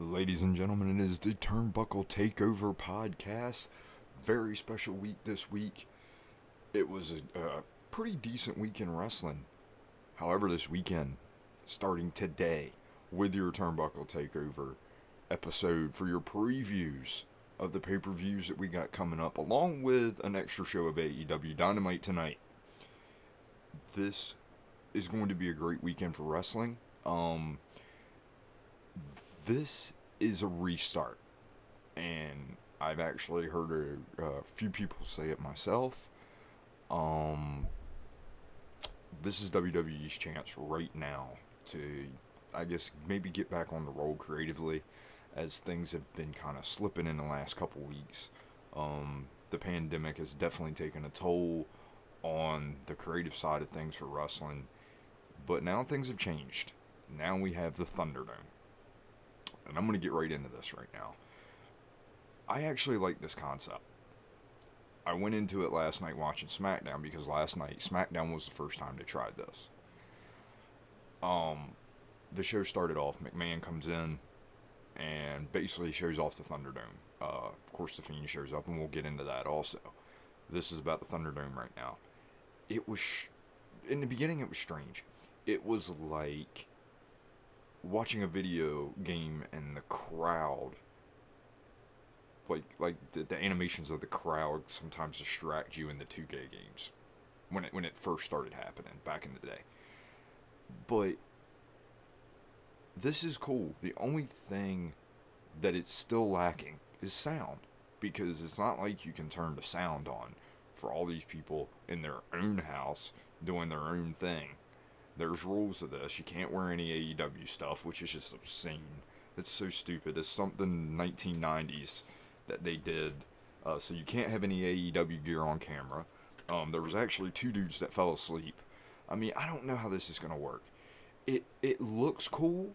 Ladies and gentlemen, it is the Turnbuckle Takeover podcast. Very special week this week. It was a, a pretty decent week in wrestling. However, this weekend, starting today, with your Turnbuckle Takeover episode for your previews of the pay per views that we got coming up, along with an extra show of AEW Dynamite tonight. This is going to be a great weekend for wrestling. Um, this is a restart. And I've actually heard a, a few people say it myself. Um, this is WWE's chance right now to, I guess, maybe get back on the roll creatively as things have been kind of slipping in the last couple weeks. Um, the pandemic has definitely taken a toll on the creative side of things for wrestling. But now things have changed. Now we have the Thunderdome and I'm going to get right into this right now. I actually like this concept. I went into it last night watching SmackDown because last night SmackDown was the first time they tried this. Um, the show started off. McMahon comes in and basically shows off the Thunderdome. Uh, of course, the Fiend shows up, and we'll get into that also. This is about the Thunderdome right now. It was sh- in the beginning. It was strange. It was like watching a video game and the crowd like like the, the animations of the crowd sometimes distract you in the 2K games when it when it first started happening back in the day. But this is cool. The only thing that it's still lacking is sound because it's not like you can turn the sound on for all these people in their own house doing their own thing. There's rules to this. You can't wear any AEW stuff, which is just obscene. It's so stupid. It's something 1990s that they did. Uh, so you can't have any AEW gear on camera. Um, there was actually two dudes that fell asleep. I mean, I don't know how this is gonna work. It it looks cool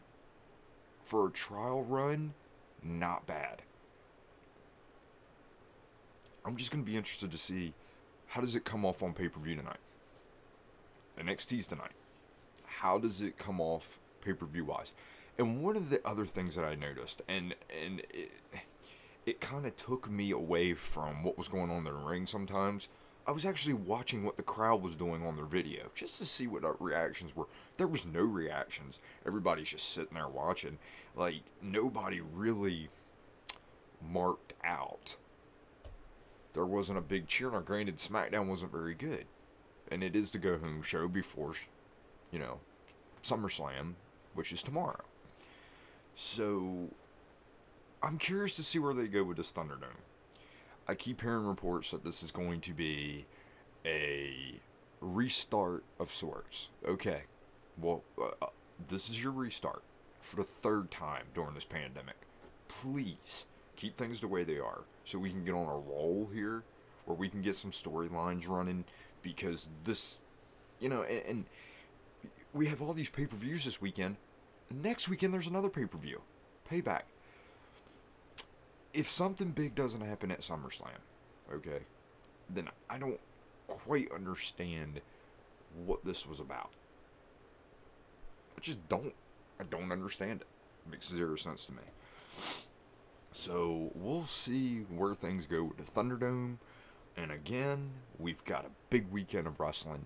for a trial run, not bad. I'm just gonna be interested to see how does it come off on pay per view tonight. The NXT's tonight how does it come off pay per view wise? And one of the other things that I noticed, and and it, it kind of took me away from what was going on in the ring sometimes. I was actually watching what the crowd was doing on their video just to see what our reactions were. There was no reactions. Everybody's just sitting there watching. Like nobody really marked out. There wasn't a big cheer. Now, granted, SmackDown wasn't very good, and it is the go home show before, you know, SummerSlam, which is tomorrow. So I'm curious to see where they go with this Thunderdome. I keep hearing reports that this is going to be a restart of sorts. Okay, well, uh, uh this is your restart for the third time during this pandemic. Please keep things the way they are so we can get on a roll here where we can get some storylines running because this, you know, and, and we have all these pay per views this weekend. Next weekend, there's another pay per view. Payback. If something big doesn't happen at SummerSlam, okay, then I don't quite understand what this was about. I just don't. I don't understand it. it makes zero sense to me. So we'll see where things go with the Thunderdome. And again, we've got a big weekend of wrestling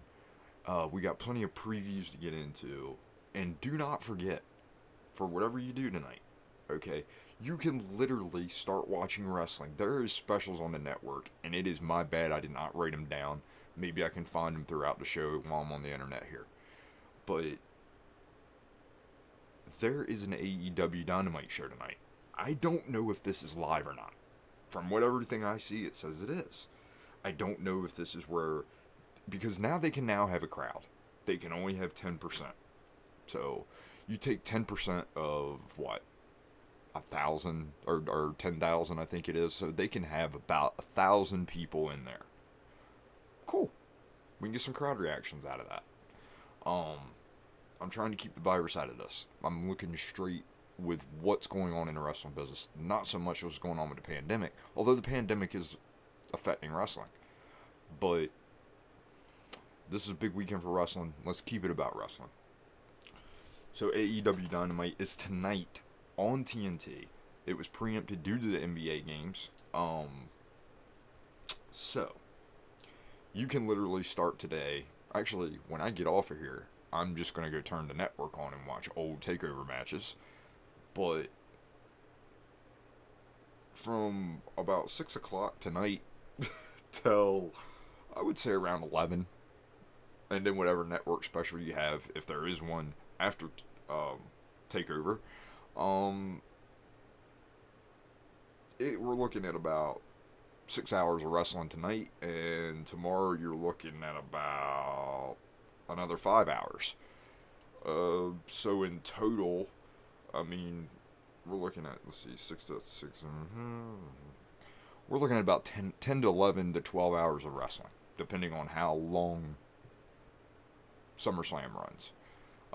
uh, we got plenty of previews to get into. And do not forget, for whatever you do tonight, okay, you can literally start watching wrestling. There is specials on the network, and it is my bad I did not write them down. Maybe I can find them throughout the show while I'm on the internet here. But there is an AEW Dynamite show tonight. I don't know if this is live or not. From what everything I see, it says it is. I don't know if this is where because now they can now have a crowd. They can only have 10%. So you take 10% of what? A thousand or, or 10,000, I think it is. So they can have about a thousand people in there. Cool. We can get some crowd reactions out of that. Um, I'm trying to keep the virus out of this. I'm looking straight with what's going on in the wrestling business, not so much what's going on with the pandemic, although the pandemic is affecting wrestling. But this is a big weekend for wrestling. Let's keep it about wrestling. So AEW Dynamite is tonight on TNT. It was preempted due to the NBA games. Um, so, you can literally start today. Actually, when I get off of here, I'm just to go turn the network on and watch old TakeOver matches. But from about 6 o'clock tonight till, I would say, around 11, and then whatever network special you have, if there is one after um, TakeOver, um, it, we're looking at about six hours of wrestling tonight, and tomorrow you're looking at about another five hours. Uh, so in total, I mean, we're looking at let's see, six to 6 mm-hmm. We're looking at about 10, 10 to eleven to twelve hours of wrestling, depending on how long SummerSlam runs.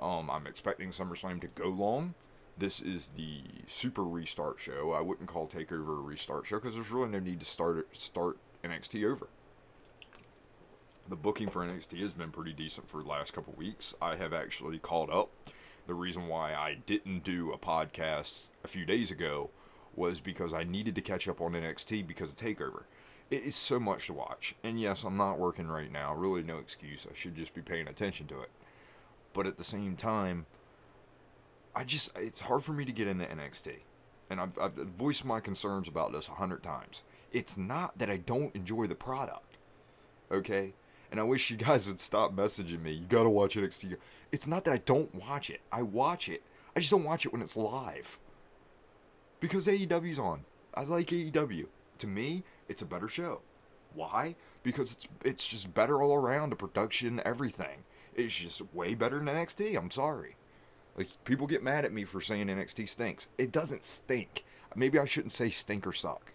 Um, I'm expecting SummerSlam to go long this is the super restart show. I wouldn't call Takeover a restart show because there's really no need to start start NXT over. The booking for NXT has been pretty decent for the last couple weeks. I have actually caught up. The reason why I didn't do a podcast a few days ago was because I needed to catch up on NXT because of Takeover. It is so much to watch. And yes, I'm not working right now. Really, no excuse. I should just be paying attention to it. But at the same time, I just it's hard for me to get into NXT, and I've, I've voiced my concerns about this a hundred times. It's not that I don't enjoy the product, okay, and I wish you guys would stop messaging me. You gotta watch NXT. It's not that I don't watch it. I watch it. I just don't watch it when it's live. Because AEW's on. I like AEW. To me, it's a better show. Why? Because it's it's just better all around. The production, everything. It's just way better than NXT. I'm sorry. Like people get mad at me for saying NXT stinks. It doesn't stink. Maybe I shouldn't say stink or suck.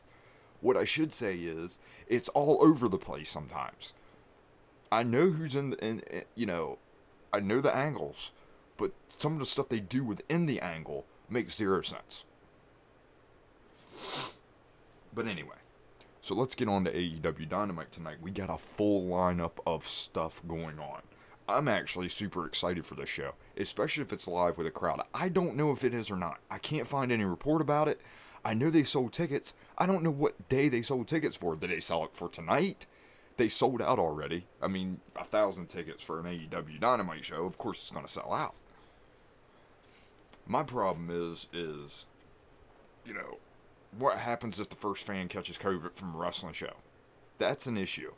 What I should say is it's all over the place sometimes. I know who's in the in, in you know, I know the angles, but some of the stuff they do within the angle makes zero sense. But anyway, so let's get on to AEW Dynamite tonight. We got a full lineup of stuff going on. I'm actually super excited for this show, especially if it's live with a crowd. I don't know if it is or not. I can't find any report about it. I know they sold tickets. I don't know what day they sold tickets for. Did they sell it for tonight? They sold out already. I mean, a thousand tickets for an AEW Dynamite show. Of course, it's going to sell out. My problem is, is, you know, what happens if the first fan catches COVID from a wrestling show? That's an issue.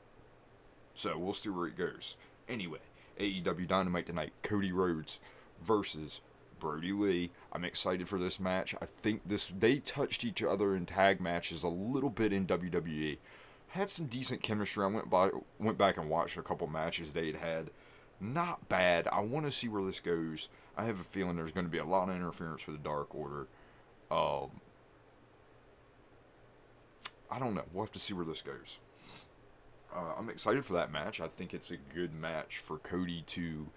So we'll see where it goes. Anyway, AEW Dynamite tonight. Cody Rhodes versus Brodie Lee. I'm excited for this match. I think this they touched each other in tag matches a little bit in WWE. Had some decent chemistry. I went by went back and watched a couple matches they'd had. Not bad. I want to see where this goes. I have a feeling there's going to be a lot of interference with the Dark Order. Um, I don't know. We'll have to see where this goes uh, I'm excited for that match. I think it's a good match for Cody to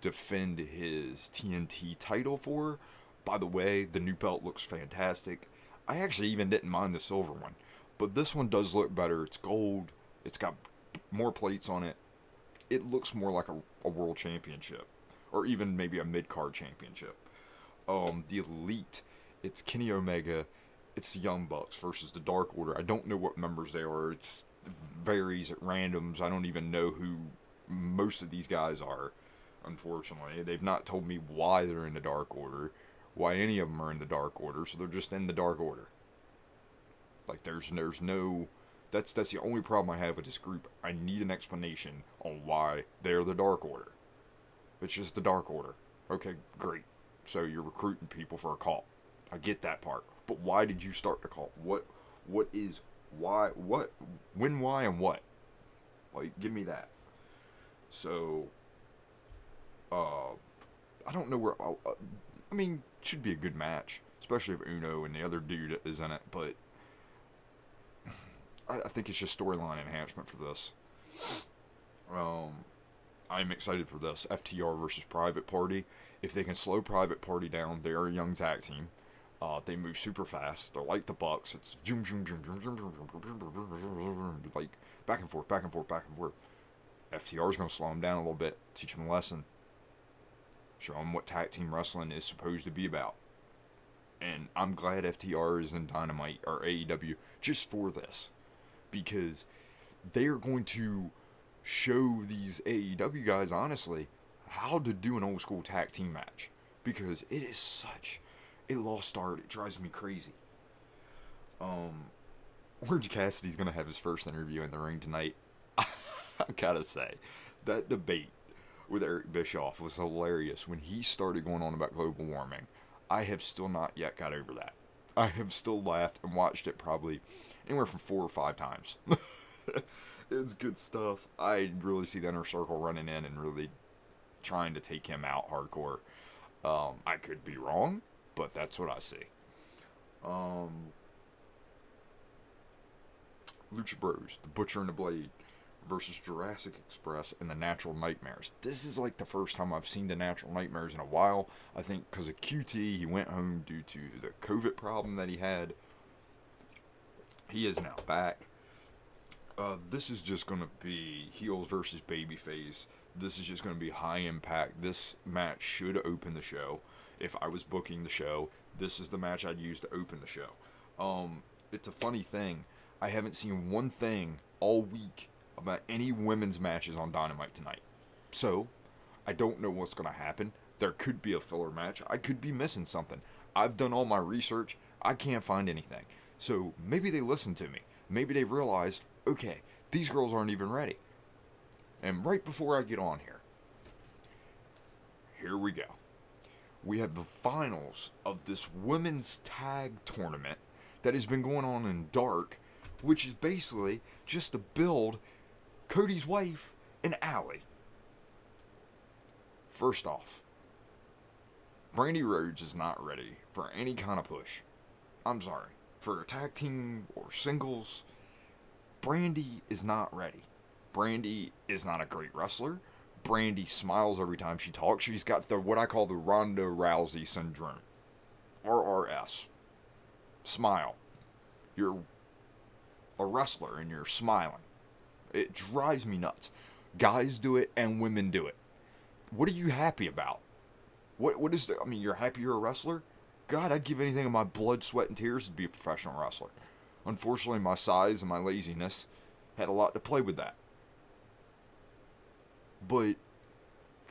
defend his TNT title for. By the way, the new belt looks fantastic. I actually even didn't mind the silver one, but this one does look better. It's gold. It's got more plates on it. It looks more like a, a world championship, or even maybe a mid card championship. Um, the elite. It's Kenny Omega. It's the Young Bucks versus the Dark Order. I don't know what members they are. It's varies at randoms. I don't even know who most of these guys are. Unfortunately, they've not told me why they're in the Dark Order, why any of them are in the Dark Order. So they're just in the Dark Order. Like there's there's no. That's that's the only problem I have with this group. I need an explanation on why they're the Dark Order. It's just the Dark Order. Okay, great. So you're recruiting people for a cult. I get that part. But why did you start the call? What what is why, what, when, why, and what. Like, give me that. So, uh, I don't know where. Uh, uh, I mean, should be a good match, especially if Uno and the other dude is in it. But I, I think it's just storyline enhancement for this. Um, I'm excited for this FTR versus Private Party. If they can slow Private Party down, they are a young tag team. Uh, they move super fast. They're like the Bucks. It's zoom, zoom, zoom, zoom, zoom, zoom, zoom, like back and forth, back and forth, back and forth. FTR is going to slow them down a little bit, teach them a lesson, show them what tag team wrestling is supposed to be about. And I'm glad FTR is in Dynamite or AEW just for this. Because they are going to show these AEW guys, honestly, how to do an old school tag team match. Because it is such a lost art. It drives me crazy. Um, Orange Cassidy's to have his first interview in the ring tonight. I gotta say, that debate with Eric Bischoff was hilarious when he started going on about global warming. I have still not yet got over that. I have still laughed and watched it probably anywhere from four or five times. it's good stuff. I really see the inner circle running in and really trying to take him out hardcore. Um, I could be wrong, but that's what I see. Um, Lucha Bros, The Butcher and the Blade versus Jurassic Express and the Natural Nightmares. This is like the first time I've seen the Natural Nightmares in a while. I think because of QT, he went home due to the COVID problem that he had. He is now back. Uh, this is just going to be heels versus babyface. This is just going to be high impact. This match should open the show. If I was booking the show, this is the match I'd use to open the show. Um, it's a funny thing. I haven't seen one thing all week about any women's matches on Dynamite tonight. So, I don't know what's going to happen. There could be a filler match. I could be missing something. I've done all my research. I can't find anything. So, maybe they listened to me. Maybe they realized, okay, these girls aren't even ready. And right before I get on here, here we go. We have the finals of this women's tag tournament that has been going on in dark, which is basically just to build Cody's wife, and Allie. First off, Brandi Rhodes is not ready for any kind of push. I'm sorry. For a tag team or singles, Brandi is not ready. Brandi is not a great wrestler. Brandi smiles every time she talks. She's got the what I call the Ronda Rousey syndrome. RRS. Smile. You're a wrestler and you're smiling. It drives me nuts. Guys do it and women do it. What are you happy about? What what is the I mean, you're happy you're a wrestler? God, I'd give anything in my blood, sweat, and tears to be a professional wrestler. Unfortunately, my size and my laziness had a lot to play with that. But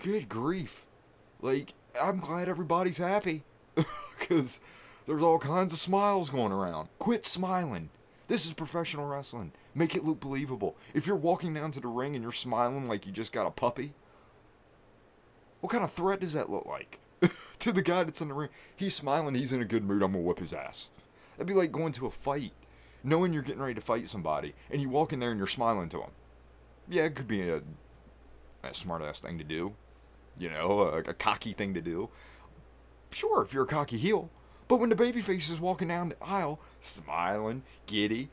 good grief. Like, I'm glad everybody's happy. Because there's all kinds of smiles going around. Quit smiling. This is professional wrestling. Make it look believable. If you're walking down to the ring and you're smiling like you just got a puppy, what kind of threat does that look like? to the guy that's in the ring. He's smiling, he's in a good mood, I'm gonna whip his ass. That'd be like going to a fight, knowing you're getting ready to fight somebody, and you walk in there and you're smiling to him. Yeah, it could be a, a smart ass thing to do. You know, a, a cocky thing to do. Sure, if you're a cocky heel. But when the babyface is walking down the aisle, smiling, giddy,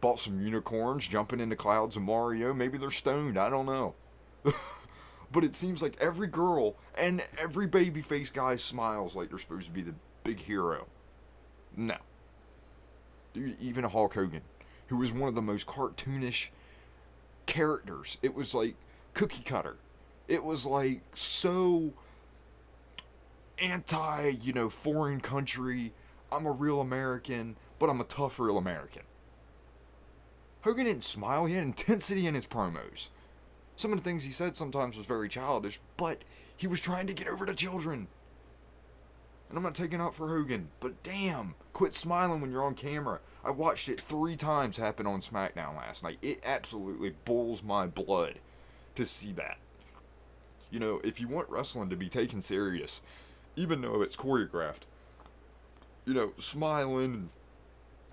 bought some unicorns, jumping into clouds of Mario, maybe they're stoned, I don't know. but it seems like every girl and every babyface guy smiles like they're supposed to be the big hero. No. Dude, even Hulk Hogan, who was one of the most cartoonish characters. It was like cookie cutter. It was like so anti, you know, foreign country. I'm a real American, but I'm a tough real American. Hogan didn't smile, he had intensity in his promos. Some of the things he said sometimes was very childish, but he was trying to get over to children. And I'm not taking out for Hogan, but damn, quit smiling when you're on camera. I watched it three times happen on SmackDown last night. It absolutely boils my blood to see that. You know, if you want wrestling to be taken serious, even though it's choreographed, you know, smiling,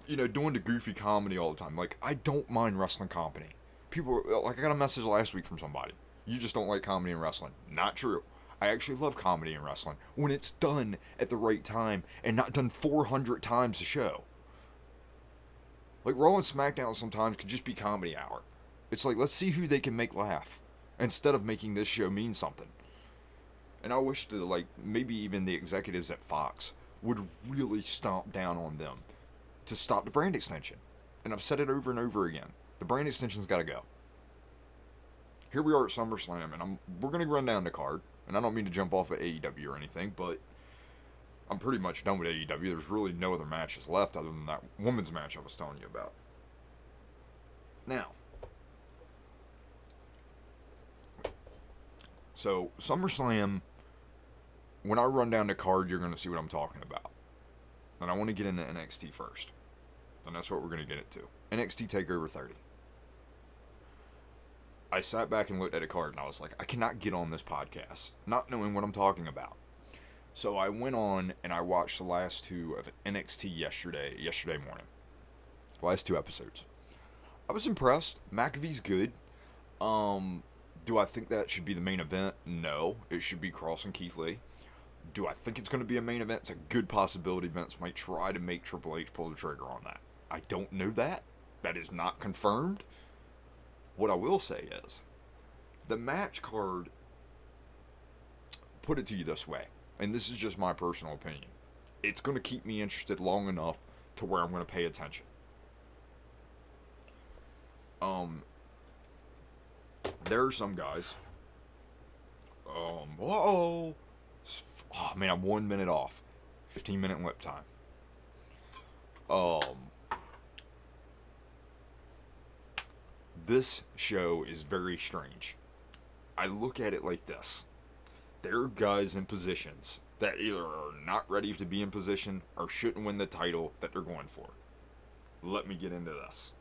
you know, doing the goofy comedy all the time. Like, I don't mind wrestling comedy. People, like, I got a message last week from somebody. You just don't like comedy and wrestling. Not true. I actually love comedy and wrestling when it's done at the right time and not done 400 times a show. Like, Raw and SmackDown sometimes could just be comedy hour. It's like, let's see who they can make laugh instead of making this show mean something. And I wish that, like maybe even the executives at Fox would really stomp down on them to stop the brand extension. And I've said it over and over again. The brand extension's got to go. Here we are at SummerSlam, and I'm we're gonna run down the card. And I don't mean to jump off of AEW or anything, but I'm pretty much done with AEW. There's really no other matches left other than that women's match I was telling you about. Now, so SummerSlam, when I run down the card, you're going to see what I'm talking about. And I want to get into NXT first. And that's what we're going to get into. NXT TakeOver 30. I sat back and looked at a card and I was like, I cannot get on this podcast, not knowing what I'm talking about. So I went on and I watched the last two of NXT yesterday, yesterday morning. The last two episodes. I was impressed. McAfee's good. Um, do I think that should be the main event? No. It should be Kross and Keith Lee. Do I think it's going to be a main event? It's a good possibility. Vince might try to make Triple H pull the trigger on that. I don't know that. That is not confirmed. What I will say is, the match card, put it to you this way, and this is just my personal opinion. It's going to keep me interested long enough to where I'm going to pay attention. Um, there are some guys. Um, whoa, oh man, I'm one minute off. 15 minute lip time. Um, this show is very strange. I look at it like this there are guys in positions that either are not ready to be in position or shouldn't win the title that they're going for. Let me get into this.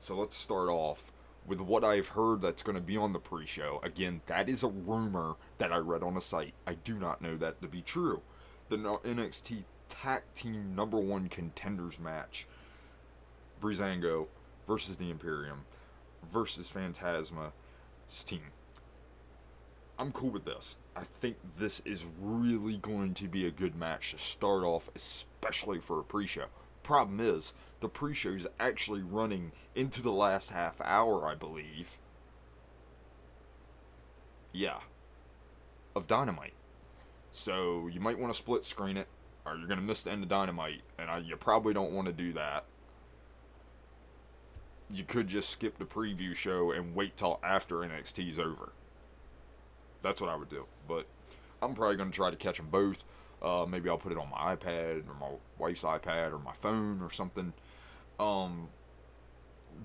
So let's start off with what I've heard that's going to be on the pre show. Again, that is a rumor that I read on a site. I do not know that to be true. The NXT Tag Team number one contenders match Breezango versus the Imperium versus Fantasma's team. I'm cool with this. I think this is really going to be a good match to start off, especially for a pre show. Problem is, the pre show is actually running into the last half hour, I believe. Yeah. Of Dynamite. So you might want to split screen it, or you're going to miss the end of Dynamite, and I, you probably don't want to do that you could just skip the preview show and wait till after NXT's over. That's what I would do. But I'm probably going to try to catch them both. Uh, maybe I'll put it on my iPad or my wife's iPad or my phone or something. Um,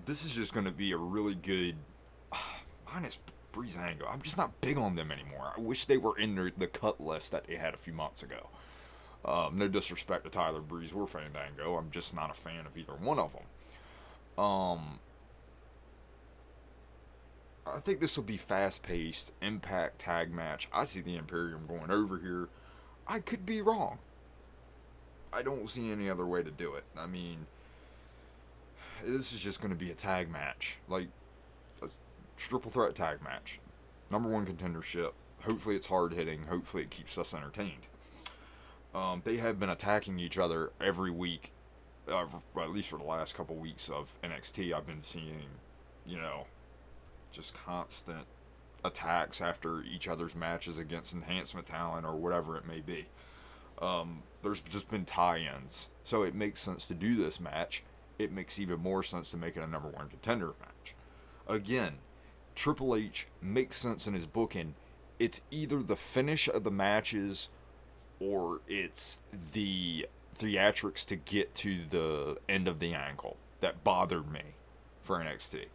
this is just going to be a really good. Minus Breezango. I'm just not big on them anymore. I wish they were in the, the cut list that they had a few months ago. Um, no disrespect to Tyler Breeze or Fandango. I'm just not a fan of either one of them. Um, I think this will be fast paced, impact tag match. I see the Imperium going over here. I could be wrong. I don't see any other way to do it. I mean, this is just going to be a tag match. Like, a triple threat tag match. Number one contendership. Hopefully it's hard hitting. Hopefully it keeps us entertained. Um, they have been attacking each other every week uh, at least for the last couple weeks of NXT, I've been seeing, you know, just constant attacks after each other's matches against enhancement talent or whatever it may be. Um, there's just been tie-ins, so it makes sense to do this match. It makes even more sense to make it a number one contender match. Again, Triple H makes sense in his booking. It's either the finish of the matches or it's the theatrics to get to the end of the angle that bothered me for NXT.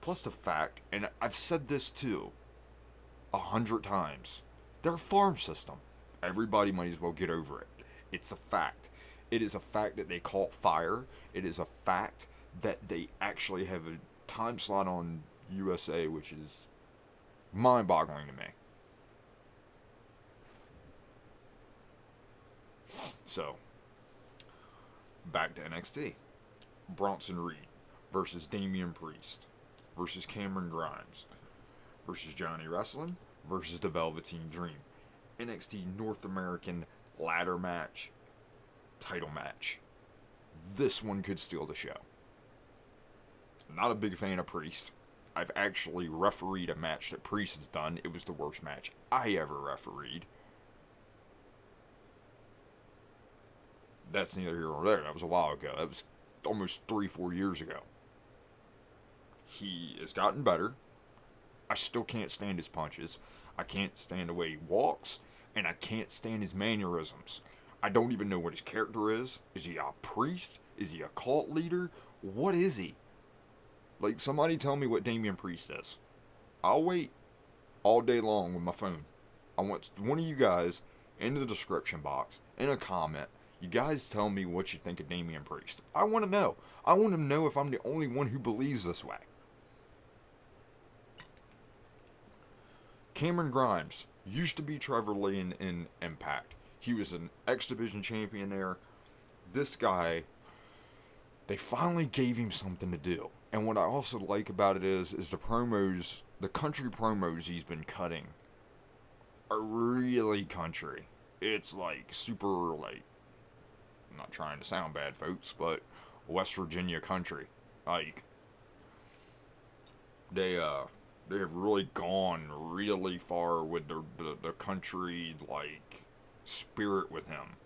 Plus the fact, and I've said this too a hundred times, they're a farm system. Everybody might as well get over it. It's a fact. It is a fact that they caught fire. It is a fact that they actually have a time slot on USA, which is mind boggling to me. So, back to NXT. Bronson Reed versus Damian Priest versus Cameron Grimes versus Johnny Wrestling versus the Velveteen Dream. NXT North American ladder match, title match. This one could steal the show. I'm Not a big fan of Priest. I've actually refereed a match that Priest has done. It was the worst match I ever refereed. that's neither here nor there. That was a while ago. That was almost three, four years ago. He has gotten better. I still can't stand his punches. I can't stand the way he walks, and I can't stand his mannerisms. I don't even know what his character is. Is he a priest? Is he a cult leader? What is he? Like, somebody tell me what Damian Priest is. I'll wait all day long with my phone. I want one of you guys in the description box, in a comment, you guys tell me what you think of Damian Priest. I want to know. I want to know if I'm the only one who believes this way. Cameron Grimes used to be Trevor Lee in, in Impact. He was an X Division champion there. This guy, they finally gave him something to do. And what I also like about it is, is the promos, the country promos he's been cutting are really country. It's like super like I'm not trying to sound bad, folks, but West Virginia country. Like they uh they have really gone really far with the the, the country like spirit with him.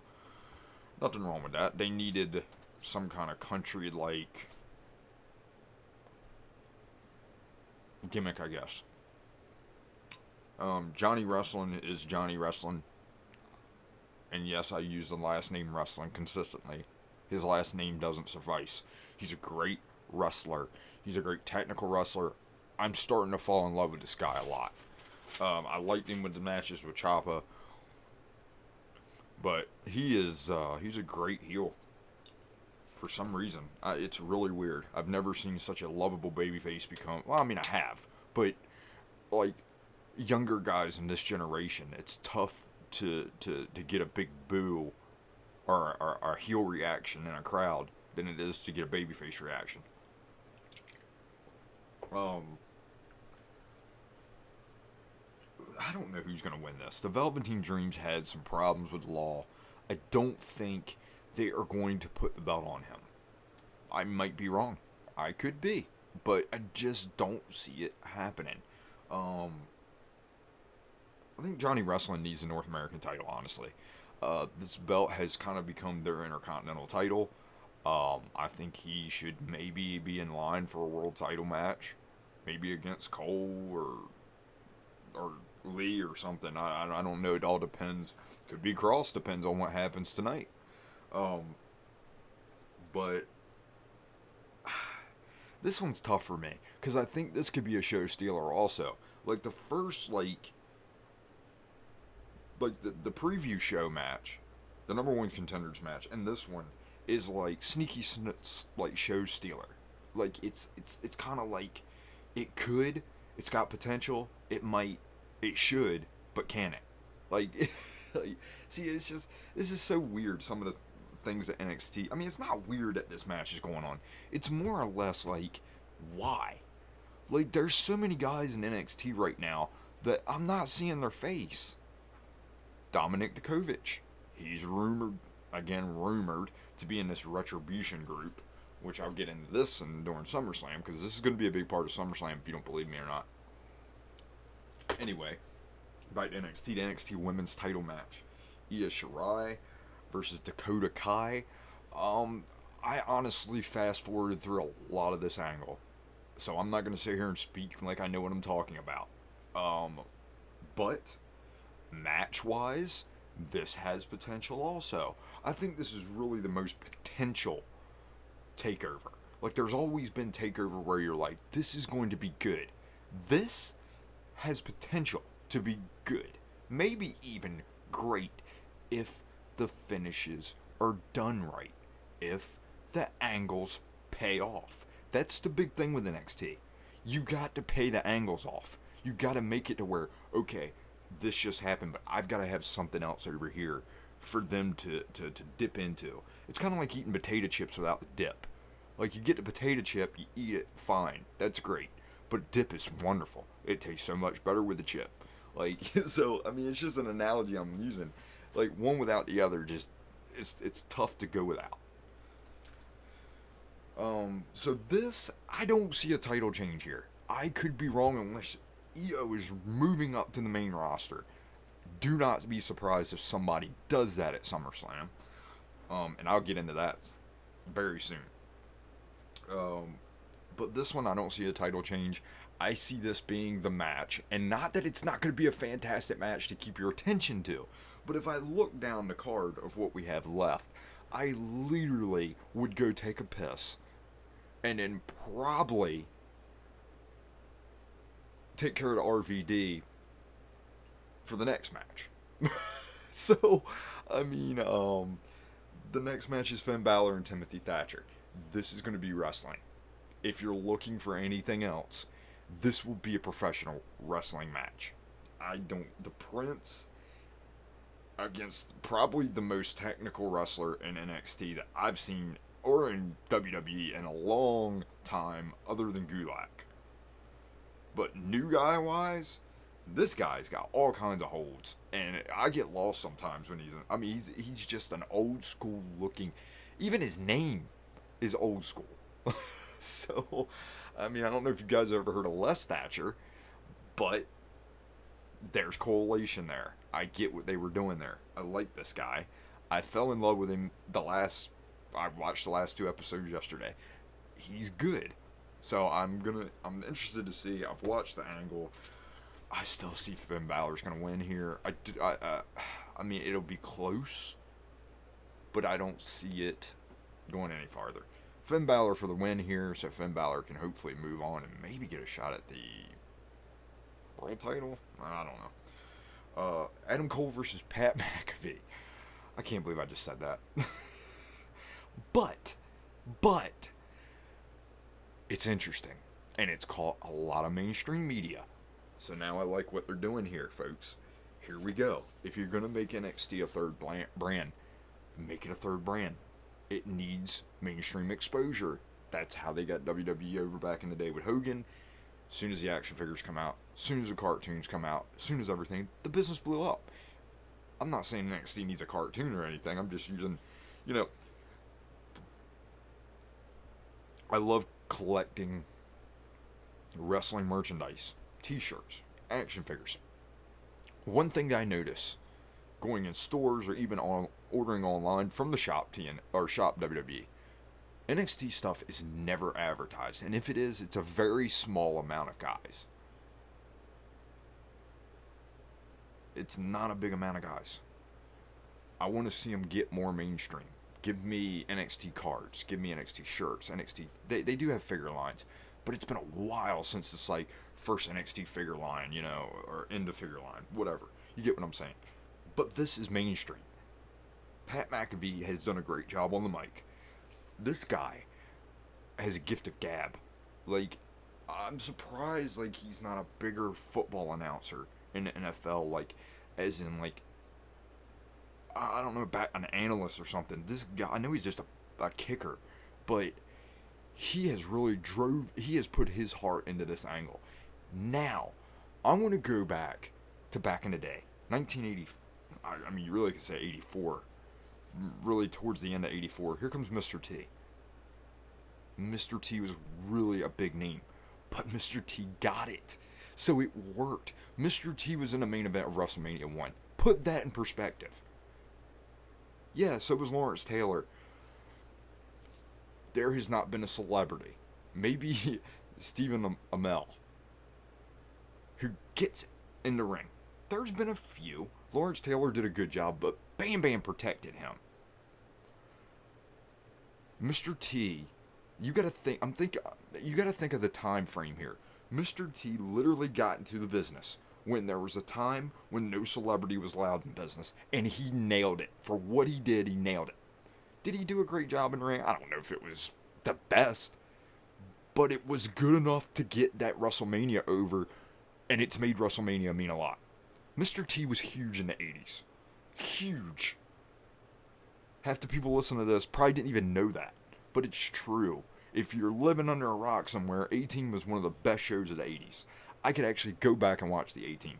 Nothing wrong with that. They needed some kind of country like gimmick, I guess. Um, Johnny Wrestling is Johnny Wrestling. And yes, I use the last name Wrestling consistently. His last name doesn't suffice. He's a great wrestler. He's a great technical wrestler. I'm starting to fall in love with this guy a lot. Um, I liked him with the matches with Ciampa, but he is uh, he's a great heel. For some reason, uh, it's really weird. I've never seen such a lovable babyface become. Well, I mean, I have, but like younger guys in this generation, it's tough to to, to get a big boo or, or a heel reaction in a crowd than it is to get a babyface reaction. Um, I don't know who's going to win this. The Velveteen Dreams had some problems with Law. I don't think they are going to put the belt on him. I might be wrong. I could be, but I just don't see it happening. Um, I think Johnny Wrestling needs a North American title, honestly. Uh, this belt has kind of become their intercontinental title. Um, I think he should maybe be in line for a world title match, maybe against Cole or or Lee or something. I, I don't know. It all depends. Could be Kross. Depends on what happens tonight. Um, but this one's tough for me because I think this could be a show stealer also. Like the first like like the, the preview show match, the number one contenders match, and this one is like sneaky sn- like show stealer. Like it's it's it's kind of like it could, it's got potential, it might, it should, but can it? Like, like see, it's just this is so weird. Some of the things that NXT. I mean, it's not weird that this match is going on. It's more or less like why. Like, there's so many guys in NXT right now that I'm not seeing their face. Dominik Dijakovic. He's rumored, again, rumored to be in this Retribution group, which I'll get into this and during SummerSlam, because this is going to be a big part of SummerSlam if you don't believe me or not. Anyway, to NXT, the NXT Women's title match. Io Shirai versus Dakota Kai. Um, I honestly fast forwarded through a lot of this angle, so I'm not going to sit here and speak like I know what I'm talking about. Um, but match wise, this has potential also. I think this is really the most potential takeover. Like, there's always been takeover where you're like, this is going to be good. This has potential to be good. Maybe even great if the finishes are done right. If the angles pay off. That's the big thing with NXT. You got to pay the angles off. You got to make it to where, okay, this just happened, but I've got to have something else over here for them to, to, to dip into. It's kind of like eating potato chips without the dip. Like you get the potato chip, you eat it, fine, that's great. But dip is wonderful. It tastes so much better with the chip. Like so, I mean, it's just an analogy I'm using. Like one without the other, just it's it's tough to go without. Um, so this I don't see a title change here. I could be wrong unless Io is moving up to the main roster. Do not be surprised if somebody does that at SummerSlam. Um, and I'll get into that very soon. Um, but this one, I don't see a title change. I see this being the match, and not that it's not going to be a fantastic match to keep your attention to, But if I look down the card of what we have left, I literally would go take a piss and then probably take care of RVD for the next match. so, I mean, um, the next match is Finn Balor and Timothy Thatcher. This is going to be wrestling. If you're looking for anything else, this will be a professional wrestling match. I don't. The Prince against probably the most technical wrestler in NXT that I've seen or in WWE in a long time, other than Gulak. But new guy wise, this guy's got all kinds of holds, and I get lost sometimes when he's. In, I mean, he's he's just an old school looking. Even his name is old school. so, I mean, I don't know if you guys ever heard of Les Thatcher, but there's correlation there. I get what they were doing there. I like this guy. I fell in love with him the last. I watched the last two episodes yesterday. He's good. So I'm gonna. I'm interested to see. I've watched the angle. I still see Finn Balor's gonna win here. I, I, uh, I mean, it'll be close, but I don't see it going any farther. Finn Balor for the win here, so Finn Balor can hopefully move on and maybe get a shot at the world title. I don't know. Uh, Adam Cole versus Pat McAfee. I can't believe I just said that. but, but, it's interesting. And it's caught a lot of mainstream media. So now I like what they're doing here, folks. Here we go. If you're going to make NXT a third brand, make it a third brand. It needs mainstream exposure. That's how they got WWE over back in the day with Hogan. As soon as the action figures come out, as soon as the cartoons come out, as soon as everything, the business blew up. I'm not saying NXT needs a cartoon or anything. I'm just using, you know, I love collecting wrestling merchandise, t-shirts, action figures. One thing that I notice going in stores or even on ordering online from the shop TN or shop WWE, NXT stuff is never advertised, and if it is, it's a very small amount of guys. It's not a big amount of guys. I want to see them get more mainstream. Give me NXT cards. Give me NXT shirts. NXT. They, they do have figure lines, but it's been a while since it's like first NXT figure line, you know, or end of figure line, whatever. You get what I'm saying. But this is mainstream. Pat McAfee has done a great job on the mic. This guy has a gift of gab. Like, I'm surprised like he's not a bigger football announcer in the NFL. Like, as in like, I don't know, about an analyst or something. This guy, I know he's just a, a kicker, but he has really drove. He has put his heart into this angle. Now, I want to go back to back in the day, 1980. I, I mean, you really could say 84 really towards the end of 84. Here comes Mr. T. Mr. T was really a big name, but Mr. T got it. So it worked. Mr. T was in the main event of WrestleMania 1. Put that in perspective. Yeah, so was Lawrence Taylor. There has not been a celebrity, maybe Stephen Amell, who gets in the ring. There's been a few. Lawrence Taylor did a good job, but Bam Bam protected him. Mr. T, you gotta think. I'm think. You gotta think of the time frame here. Mr. T literally got into the business when there was a time when no celebrity was allowed in business, and he nailed it. For what he did, he nailed it. Did he do a great job in ring? I don't know if it was the best, but it was good enough to get that WrestleMania over, and it's made WrestleMania mean a lot. Mr. T was huge in the 80s. Huge. Half the people listening to this probably didn't even know that, but it's true. If you're living under a rock somewhere, 18 was one of the best shows of the 80s. I could actually go back and watch the 18.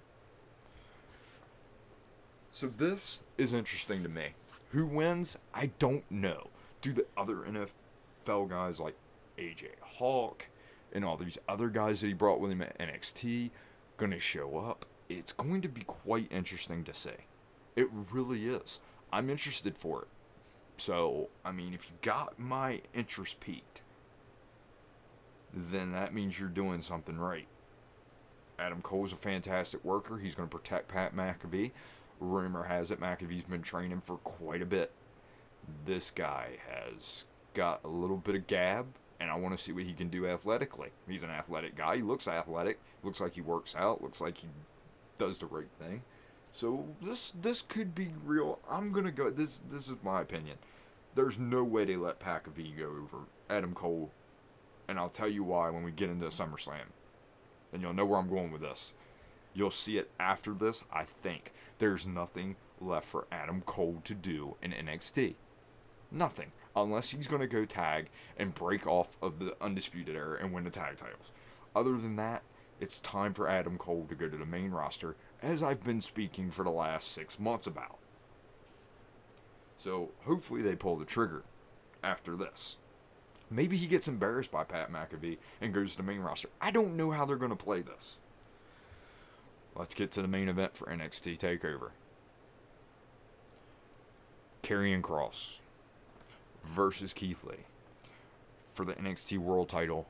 So this is interesting to me. Who wins? I don't know. Do the other NFL guys like AJ Hawk and all these other guys that he brought with him at NXT to show up? It's going to be quite interesting to see. It really is. I'm interested for it. So, I mean, if you got my interest peaked, then that means you're doing something right. Adam Cole's a fantastic worker. He's going to protect Pat McAfee. rumor has it McAfee's been training for quite a bit. This guy has got a little bit of gab, and I want to see what he can do athletically. He's an athletic guy. He looks athletic. Looks like he works out. Looks like he does the right thing. So this this could be real. I'm gonna go. This this is my opinion. There's no way they let McAfee go over Adam Cole, and I'll tell you why when we get into SummerSlam, and you'll know where I'm going with this. You'll see it after this. I think there's nothing left for Adam Cole to do in NXT. Nothing. Unless he's to go tag and break off of the Undisputed Era and win the tag titles. Other than that, it's time for Adam Cole to go to the main roster, as I've been speaking for the last six months about. So hopefully they pull the trigger after this. Maybe he gets embarrassed by Pat McAfee and goes to the main roster. I don't know how they're going to play this. Let's get to the main event for NXT TakeOver. Karrion Kross versus Keith Lee for the NXT World title.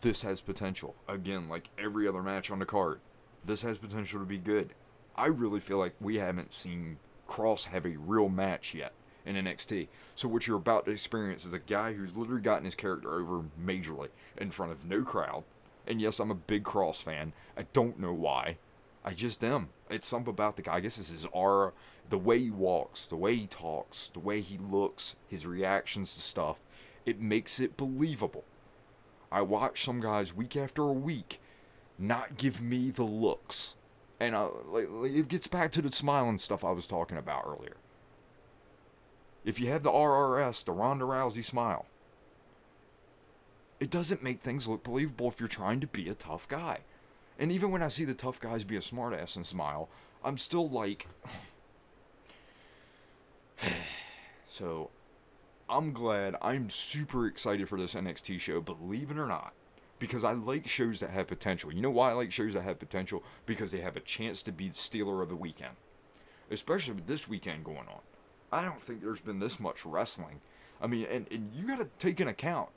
This has potential. Again, like every other match on the card, this has potential to be good. I really feel like we haven't seen Kross have a real match yet in NXT. So what you're about to experience is a guy who's literally gotten his character over majorly in front of no crowd. And yes, I'm a big Kross fan. I don't know why. I just am. It's something about the guy. I guess it's his aura, the way he walks, the way he talks, the way he looks, his reactions to stuff. It makes it believable. I watch some guys week after week not give me the looks. And uh, I, like, it gets back to the smiling stuff I was talking about earlier. If you have the RRS, the Ronda Rousey smile, it doesn't make things look believable if you're trying to be a tough guy. And even when I see the tough guys be a smartass and smile, I'm still like. so, I'm glad. I'm super excited for this NXT show, believe it or not. Because I like shows that have potential. You know why I like shows that have potential? Because they have a chance to be the stealer of the weekend. Especially with this weekend going on. I don't think there's been this much wrestling. I mean, and, and you got to take in account,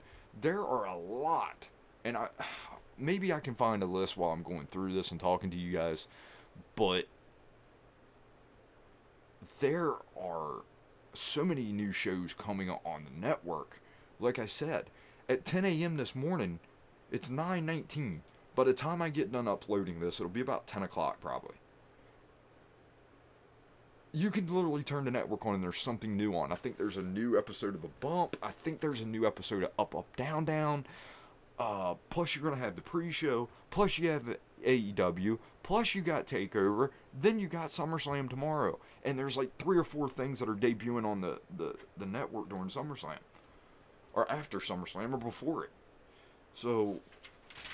there are a lot. And I, maybe I can find a list while I'm going through this and talking to you guys, but there are so many new shows coming on the network. Like I said, at 10 a.m. this morning, it's 9:19. By the time I get done uploading this, it'll be about 10 o'clock probably. You can literally turn the network on and there's something new on. I think there's a new episode of The Bump. I think there's a new episode of Up Up Down Down. Uh, plus, you're to have the pre show. Plus, you have AEW. Plus, you got TakeOver. Then you got SummerSlam tomorrow. And there's like three or four things that are debuting on the, the, the network during SummerSlam. Or after SummerSlam or before it. So,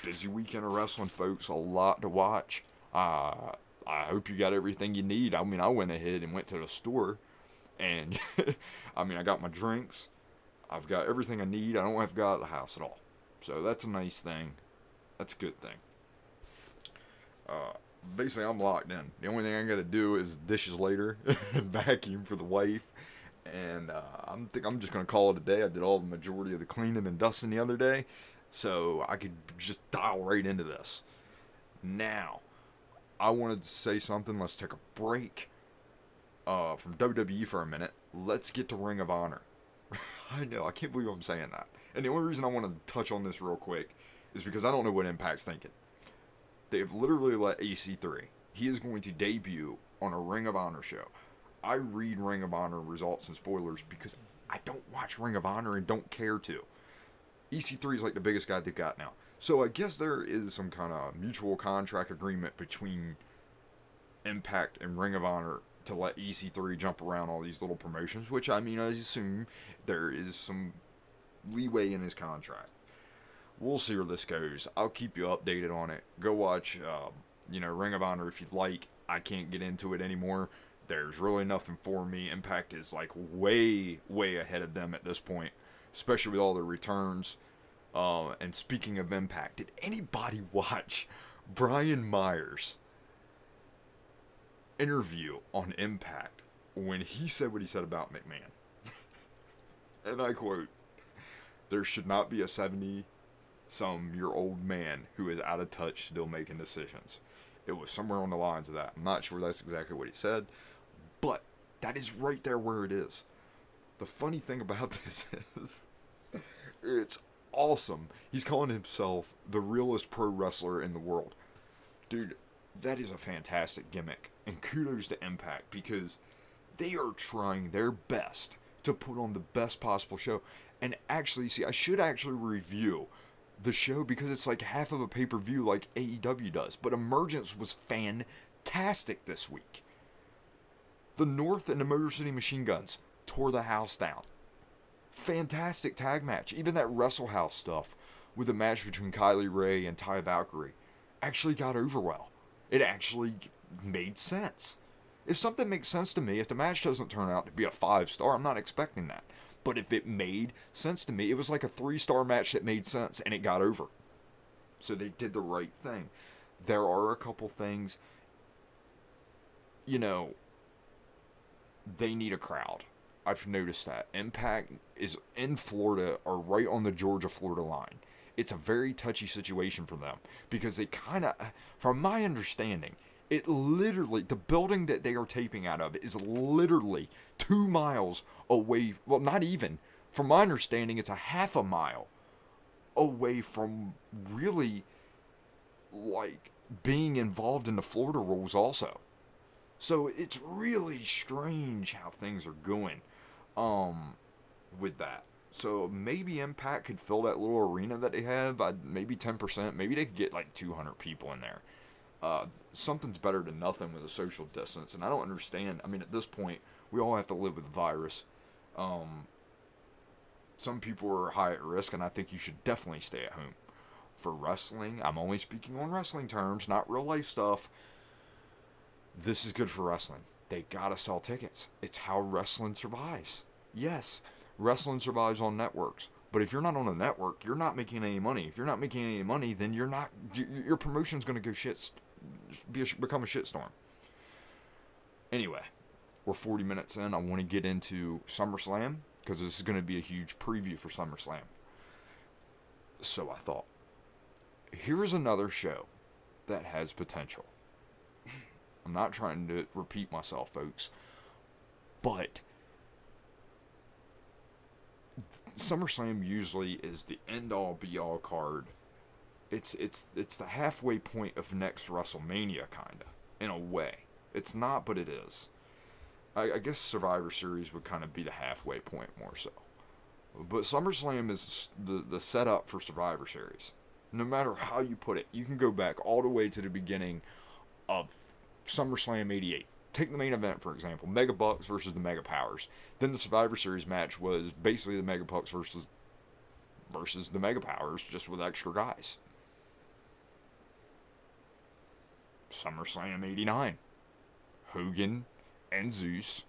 busy weekend of wrestling, folks. A lot to watch. Uh, I hope you got everything you need. I mean, I went ahead and went to the store. And, I mean, I got my drinks. I've got everything I need. I don't have to go out of the house at all. So that's a nice thing. That's a good thing. Uh, basically, I'm locked in. The only thing I got to do is dishes later and vacuum for the wife. And uh, I'm think I'm just gonna call it a day. I did all the majority of the cleaning and dusting the other day, so I could just dial right into this. Now, I wanted to say something. Let's take a break uh, from WWE for a minute. Let's get to Ring of Honor. I know, I can't believe I'm saying that. And the only reason I want to touch on this real quick is because I don't know what Impact's thinking. They've literally let EC3. He is going to debut on a Ring of Honor show. I read Ring of Honor results and spoilers because I don't watch Ring of Honor and don't care to. EC3 is like the biggest guy they've got now. So I guess there is some kind of mutual contract agreement between Impact and Ring of Honor to let EC3 jump around all these little promotions, which I mean, I assume there is some leeway in his contract. We'll see where this goes. I'll keep you updated on it. Go watch, uh, you know, Ring of Honor if you'd like. I can't get into it anymore. There's really nothing for me. Impact is like way, way ahead of them at this point, especially with all the returns. Uh, and speaking of Impact, did anybody watch Brian Myers' interview on Impact when he said what he said about McMahon? and I quote, there should not be a 70 some your old man who is out of touch still making decisions. It was somewhere on the lines of that. I'm not sure that's exactly what he said, but that is right there where it is. The funny thing about this is it's awesome. He's calling himself the realest pro wrestler in the world. Dude, that is a fantastic gimmick. And kudos to Impact because they are trying their best to put on the best possible show. And actually, see, I should actually review the show because it's like half of a pay per view like AEW does. But Emergence was fantastic this week. The North and the Motor City Machine Guns tore the house down. Fantastic tag match. Even that Wrestle House stuff with the match between Kylie Rae and Taya Valkyrie actually got over well. It actually made sense. If something makes sense to me, if the match doesn't turn out to be a five star, I'm not expecting that. But if it made sense to me, it was like a three star match that made sense and it got over. So they did the right thing. There are a couple things, you know, they need a crowd. I've noticed that. Impact is in Florida or right on the Georgia Florida line. It's a very touchy situation for them because they kind of, from my understanding, it literally, the building that they are taping out of is literally two miles away. Well, not even. From my understanding, it's a half a mile away from really like being involved in the Florida rules, also. So it's really strange how things are going um, with that. So maybe Impact could fill that little arena that they have. Maybe 10%. Maybe they could get like 200 people in there. Uh, something's better than nothing with a social distance. And I don't understand. I mean, at this point, we all have to live with the virus. Um, some people are high at risk, and I think you should definitely stay at home. For wrestling, I'm only speaking on wrestling terms, not real life stuff. This is good for wrestling. They gotta sell tickets. It's how wrestling survives. Yes, wrestling survives on networks. But if you're not on a network, you're not making any money. If you're not making any money, then you're not. Your promotion's going to go shit, be a, become a shitstorm. Anyway, we're 40 minutes in. I want to get into SummerSlam because this is going to be a huge preview for SummerSlam. So I thought, here's another show that has potential. I'm not trying to repeat myself, folks, but SummerSlam usually is the end all be all card. It's it's it's the halfway point of next WrestleMania, kinda in a way. It's not, but it is. I, I guess Survivor Series would kind of be the halfway point more so. But SummerSlam is the the setup for Survivor Series. No matter how you put it, you can go back all the way to the beginning of SummerSlam '88 take the main event for example, Mega Bucks versus the Mega Powers. Then the Survivor Series match was basically the Mega Bucks versus versus the Mega Powers, just with extra guys. SummerSlam '89, Hogan and Zeus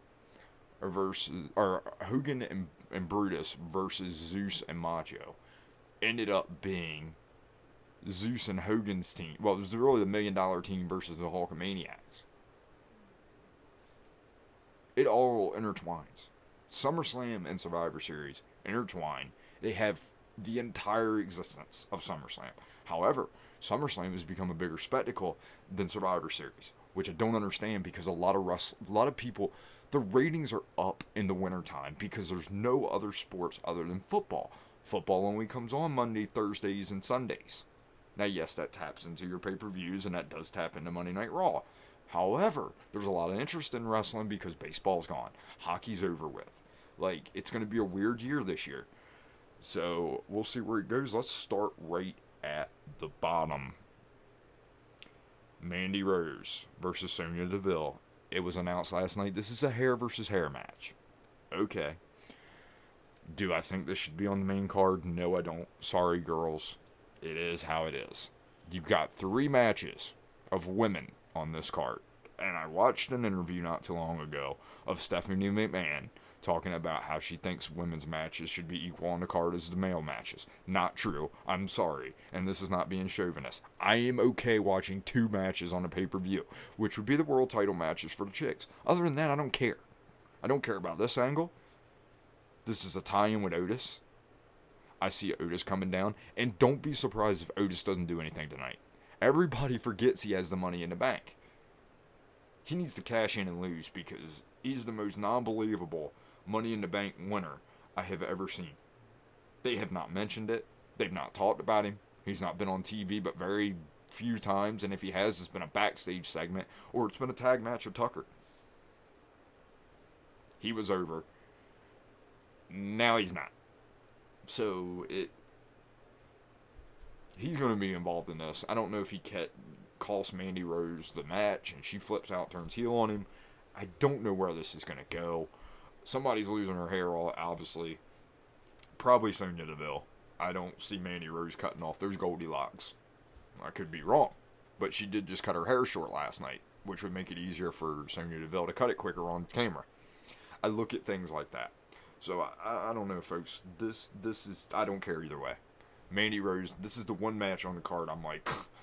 versus or Hogan and, and Brutus versus Zeus and Macho ended up being Zeus and Hogan's team. Well, it was really the Million Dollar Team versus the Hulkamaniacs it all intertwines. SummerSlam and Survivor Series intertwine. They have the entire existence of SummerSlam. However, SummerSlam has become a bigger spectacle than Survivor Series, which I don't understand because a lot of rest, a lot of people, the ratings are up in the wintertime because there's no other sports other than football. Football only comes on Monday, Thursdays, and Sundays. Now, yes, that taps into your pay per views and that does tap into Monday Night Raw. However, there's a lot of interest in wrestling because baseball's gone, hockey's over with. Like, it's going to be a weird year this year. So, we'll see where it goes. Let's start right at the bottom. Mandy Rose versus Sonya Deville. It was announced last night this is a hair versus hair match. Okay. Do I think this should be on the main card? No, I don't. Sorry, girls. It is how it is. You've got three matches of women on this card. And I watched an interview not too long ago of Stephanie McMahon talking about how she thinks women's matches should be equal on the card as the male matches. Not true. I'm sorry. And this is not being chauvinist. I am okay watching two matches on a pay per view, which would be the world title matches for the chicks. Other than that, I don't care. I don't care about this angle. This is a tie in with Otis. I see Otis coming down. And don't be surprised if Otis doesn't do anything tonight. Everybody forgets he has the money in the bank. He needs to cash in and lose because he's the most non believable money in the bank winner I have ever seen. They have not mentioned it, they've not talked about him. He's not been on TV but very few times, and if he has, it's been a backstage segment or it's been a tag match with Tucker. He was over. Now he's not. So it he's going to be involved in this. I don't know if he kept, cost Mandy Rose the match and she flips out, turns heel on him. I don't know where this is going to go. Somebody's losing her hair, all obviously. Probably Sonya Deville. I don't see Mandy Rose cutting off those Goldilocks. I could be wrong, but she did just cut her hair short last night, which would make it easier for Sonya Deville to cut it quicker on camera. I look at things like that. So I, I don't know, folks. This this is I don't care either way. Mandy Rose. This is the one match on the card. I'm like,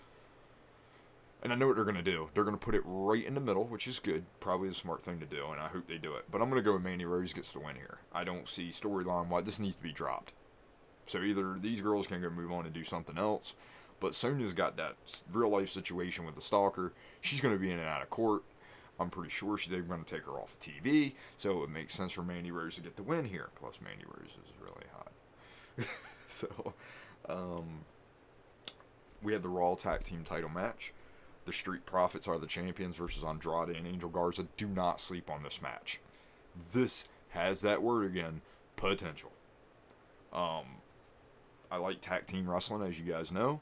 and I know what they're gonna do. They're gonna put it right in the middle, which is good. Probably the smart thing to do, and I hope they do it. But I'm gonna go with Mandy Rose gets the win here. I don't see storyline why this needs to be dropped. So either these girls can go move on and do something else, but Sonya's got that real life situation with the stalker. She's gonna be in and out of court. I'm pretty sure she, they're going to take her off of TV, so it makes sense for Mandy Rose to get the win here. Plus, Mandy Rose is really hot. so, um, we have the Raw Tag Team title match. The Street Profits are the champions versus Andrade and Angel Garza. Do not sleep on this match. This has that word again potential. Um, I like tag team wrestling, as you guys know.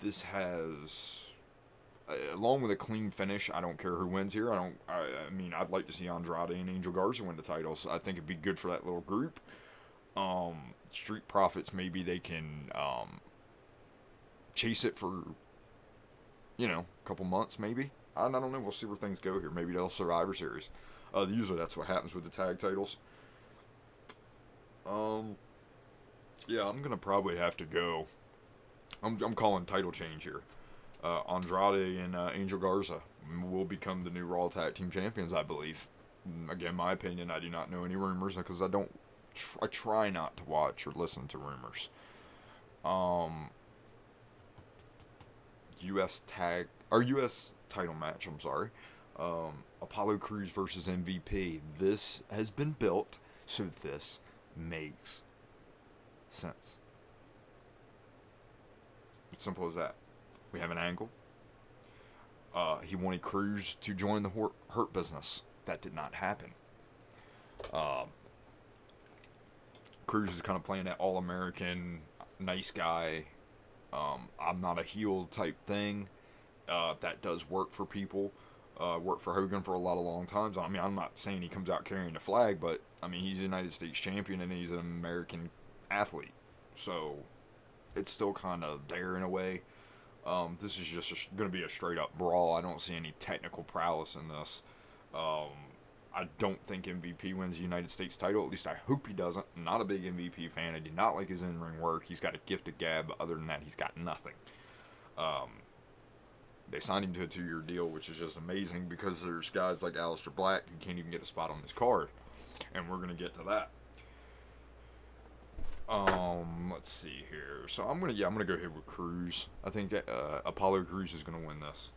This has along with a clean finish, I don't care who wins here. I don't. I, I, mean, I'd like to see Andrade and Angel Garza win the titles. I think it'd be good for that little group. Um, Street Profits, maybe they can um, chase it for, you know, a couple months, maybe. I, don't know. We'll see where things go here. Maybe they'll Survivor Series. Uh, usually that's what happens with the tag titles. Um, yeah, I'm gonna probably have to go. I'm I'm calling title change here uh, Andrade and uh, Angel Garza will become the new Raw Tag Team Champions, I believe. Mm, again, my opinion, I do not know any rumors because I don't. Tr- I try not to watch or listen to rumors. Um, U.S. tag or U.S. title match. I'm sorry. Um, Apollo Crews versus MVP. This has been built so this makes sense. It's simple as that. We have an angle. Uh, he wanted Crews to join the Hurt business. That did not happen. Uh, Crews is kind of playing that all American, nice guy. Um, I'm not a heel type thing. Uh, that does work for people. Uh, worked for Hogan for a lot of long times. I mean, I'm not saying he comes out carrying the flag, but I mean, he's a United States champion and he's an American athlete. So it's still kind of there in a way. Um, this is just going to be a straight up brawl. I don't see any technical prowess in this. Um, I don't think MVP wins the United States title. At least I hope he doesn't. I'm not a big MVP fan. I do not like his in ring work. He's got a gift of gab, but other than that, he's got nothing. Um, they signed him to a two year deal, which is just amazing because there's guys like Aleister Black who can't even get a spot on his card. And we're going to get to that. Um, let's see here. So I'm gonna yeah I'm gonna go ahead with Crews. I think uh, Apollo Crews is gonna win this.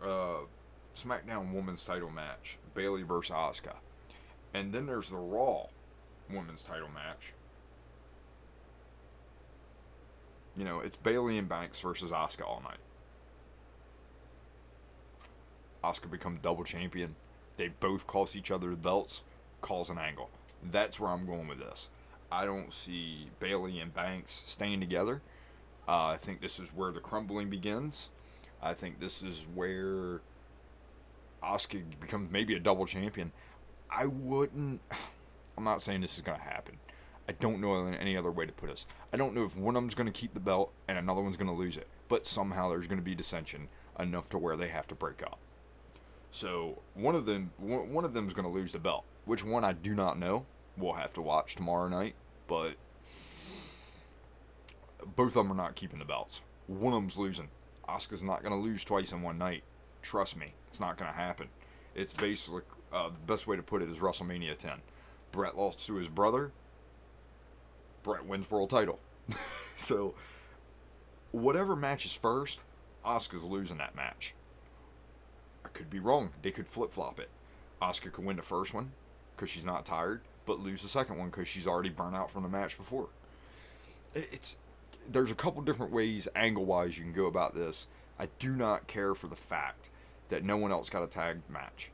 Uh, SmackDown Women's Title match: Bayley versus Asuka, and then there's the Raw Women's Title match. You know, it's Bayley and Banks versus Asuka all night. Asuka become double champion. They both cost each other the belts. Calls an angle. That's where I'm going with this. I don't see Bayley and Banks staying together. Uh, I think this is where the crumbling begins. I think this is where Asuka becomes maybe a double champion. I wouldn't. I'm not saying this is going to happen. I don't know any other way to put this. I don't know if one of them's going to keep the belt and another one's going to lose it. But somehow there's going to be dissension enough to where they have to break up. So one of them, one of them's going to lose the belt. Which one I do not know. We'll have to watch tomorrow night but both of them are not keeping the belts. One of them's losing. Asuka's not going to lose twice in one night. Trust me, it's not going to happen. It's basically uh, the best way to put it is WrestleMania 10. Bret lost to his brother. Bret wins world title. so, whatever match is first, Asuka's losing that match. I could be wrong. They could flip flop it. Asuka could win the first one because she's not tired, but lose the second one because she's already burnt out from the match before. It's there's a couple different ways, angle wise, you can go about this. I do not care for the fact that no one else got a tag match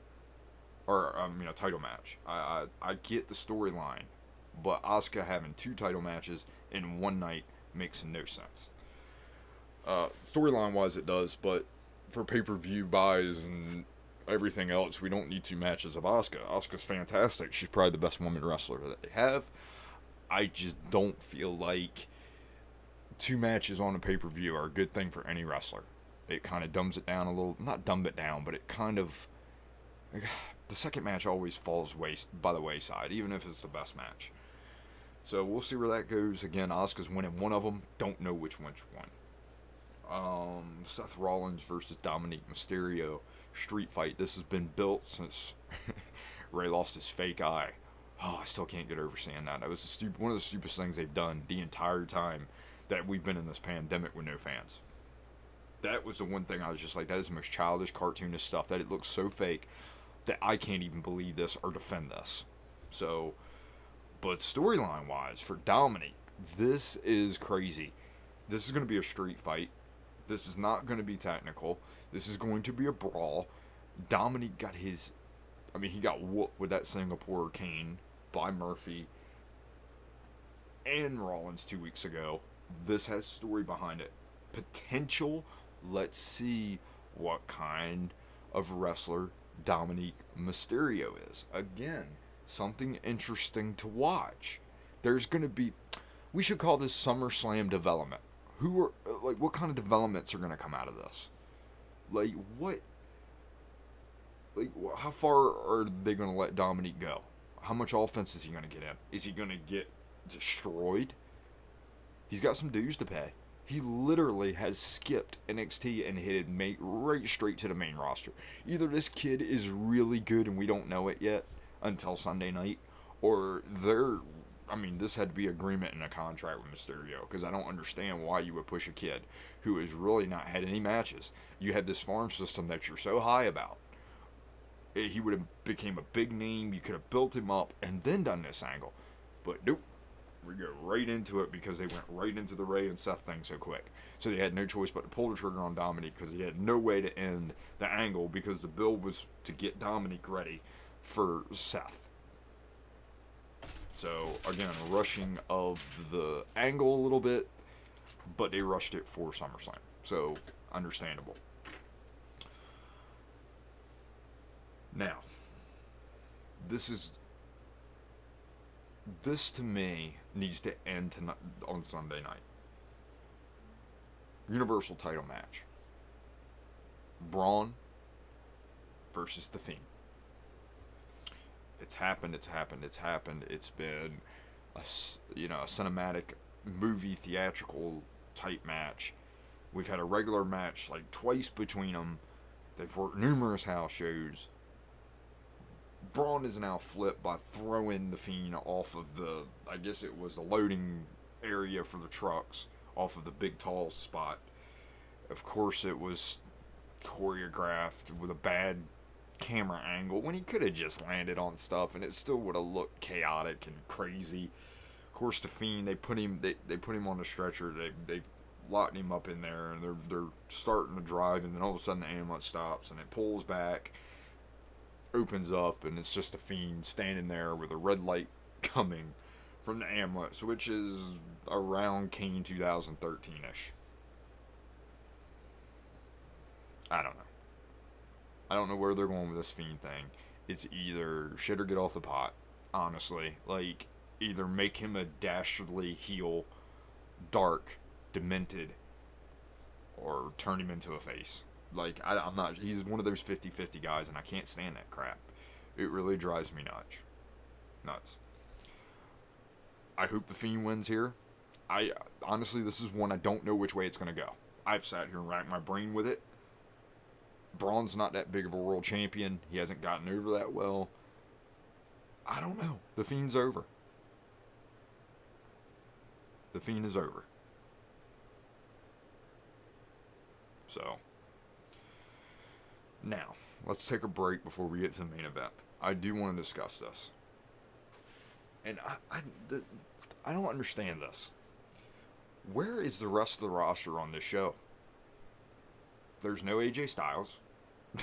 or um, you know title match. I I, I get the storyline, but Asuka having two title matches in one night makes no sense. Uh, storyline wise, it does, but for pay per view buys and everything else, we don't need two matches of Asuka. Asuka's fantastic. She's probably the best woman wrestler that they have. I just don't feel like two matches on a pay per view are a good thing for any wrestler. It kind of dumbs it down a little, not dumb it down, but it kind of. The second match always falls waste by the wayside, even if it's the best match. So we'll see where that goes. Again, Asuka's winning one of them. Don't know which one's one. Um, Seth Rollins versus Dominik Mysterio street fight. This has been built since Rey lost his fake eye. Oh, I still can't get over seeing that. That was the one of the stupidest things they've done the entire time that we've been in this pandemic with no fans. That was the one thing I was just like, that is the most childish, cartoonish stuff. That it looks so fake that I can't even believe this or defend this. So, but storyline wise, for Dominik, this is crazy. This is going to be a street fight. This is not going to be technical. This is going to be a brawl. Dominik got his. I mean, he got whooped with that Singapore cane by Murphy and Rollins two weeks ago. This has story behind it. Potential. Let's see what kind of wrestler Dominik Mysterio is. Again, something interesting to watch. There's going to be. We should call this SummerSlam development. Who are. Like, what kind of developments are going to come out of this? Like, what. Like, how far are they going to let Dominik go? How much offense is he going to get in? Is he going to get destroyed? He's got some dues to pay. He literally has skipped NXT and headed mate right straight to the main roster. Either this kid is really good and we don't know it yet until Sunday night, or they're. I mean, this had to be agreement in a contract with Mysterio because I don't understand why you would push a kid who has really not had any matches. You had this farm system that you're so high about. Eh, he would have became a big name. You could have built him up and then done this angle, but nope we go right into it because they went right into the Rey and Seth thing so quick. So they had no choice but to pull the trigger on Dominik because he had no way to end the angle because the build was to get Dominik ready for Seth. So again, rushing of the angle a little bit, but they rushed it for SummerSlam. So understandable. Now, this is this to me needs to end tonight on Sunday night. Universal title match. Braun versus the Fiend. It's happened. It's happened. It's happened. It's been a you know a cinematic movie theatrical type match. We've had a regular match like twice between them. They've worked numerous house shows. Braun is now flipped by throwing the Fiend off of the, I guess it was the loading area for the trucks, off of the big tall spot. Of course, it was choreographed with a bad camera angle when he could have just landed on stuff and it still would have looked chaotic and crazy. Of course, the Fiend, they put him, they, they put him on the stretcher, they, they locked him up in there and they're, they're starting to drive and then all of a sudden the ambulance stops and it pulls back opens up and it's just a fiend standing there with a red light coming from the ambulance, which is around Kane 2013 ish. I don't know. I don't know where they're going with this fiend thing. It's either shit or get off the pot, honestly. Like, either make him a dastardly heel, dark, demented, or turn him into a face. Like, I, am not. He's one of those 50 50 guys, and I can't stand that crap. It really drives me nuts. Nuts. I hope the Fiend wins here. I honestly, this is one I don't know which way it's going to go. I've sat here and racked my brain with it. Braun's not that big of a world champion. He hasn't gotten over that well. I don't know. The Fiend's over. The Fiend is over. So, now, let's take a break before we get to the main event. I do want to discuss this. And I, I, the, I don't understand this. Where is the rest of the roster on this show? There's no AJ Styles.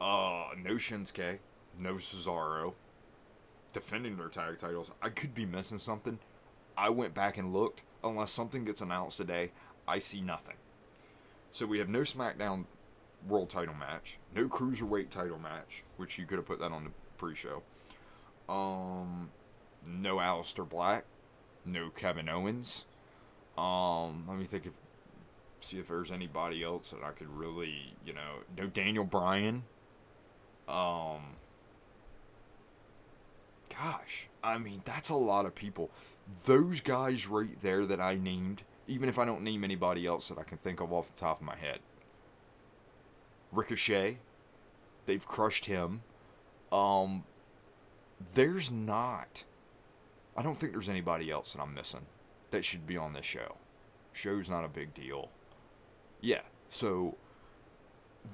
uh, no Shinsuke. No Cesaro. Defending their tag titles. I could be missing something. I went back and looked. Unless something gets announced today, I see nothing. So we have no SmackDown World title match, no Cruiserweight title match, which you could have put that on the pre show. Um, no Aleister Black, no Kevin Owens. Um, let me think if see if there's anybody else that I could really, you know, no Daniel Bryan. Um, gosh, I mean that's a lot of people. Those guys right there that I named, even if I don't name anybody else that I can think of off the top of my head. Ricochet, they've crushed him. Um, there's not. I don't think there's anybody else that I'm missing that should be on this show. Show's not a big deal. Yeah, so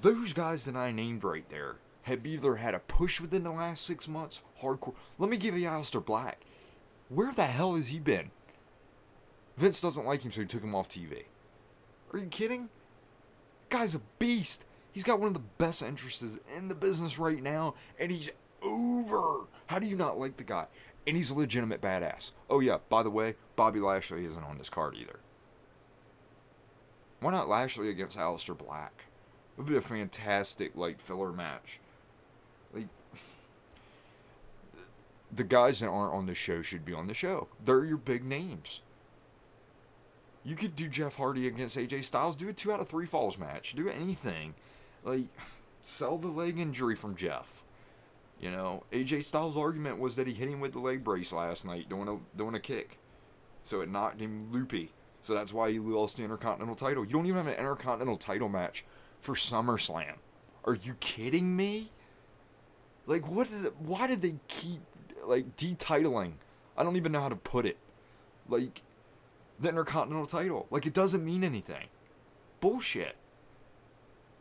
those guys that I named right there have either had a push within the last six months, hardcore. Let me give you Aleister Black. Where the hell has he been? Vince doesn't like him, so he took him off TV. Are you kidding? Guy's a beast. He's got one of the best interests in the business right now, and he's over. How do you not like the guy? And he's a legitimate badass. Oh, yeah, by the way, Bobby Lashley isn't on this card either. Why not Lashley against Aleister Black? It would be a fantastic, like, filler match. Like, the guys that aren't on the show should be on the show. They're your big names. You could do Jeff Hardy against AJ Styles. Do a two out of three falls match. Do anything. Like, sell the leg injury from Jeff. You know, AJ Styles' argument was that he hit him with the leg brace last night doing a doing a kick, so it knocked him loopy. So that's why he lost the Intercontinental title. You don't even have an Intercontinental title match for SummerSlam. Are you kidding me? Like, what is it? Why did they keep like detitling? I don't even know how to put it. Like, the Intercontinental title. Like, it doesn't mean anything. Bullshit.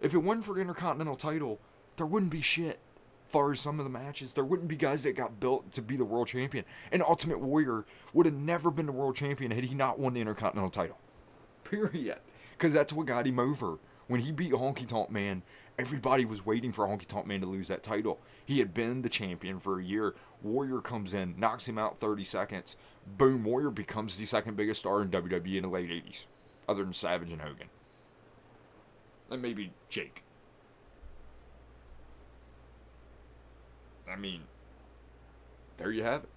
If it wasn't for the Intercontinental title, there wouldn't be shit. Far as some of the matches, there wouldn't be guys that got built to be the world champion. And Ultimate Warrior would have never been the world champion had he not won the Intercontinental title. Period. Because that's what got him over. When he beat Honky Tonk Man, everybody was waiting for Honky Tonk Man to lose that title. He had been the champion for a year. Warrior comes in, knocks him out 30 seconds. Boom, Warrior becomes the second biggest star in WWE in the late 80s, other than Savage and Hogan. And maybe Jake. I mean, there you have it.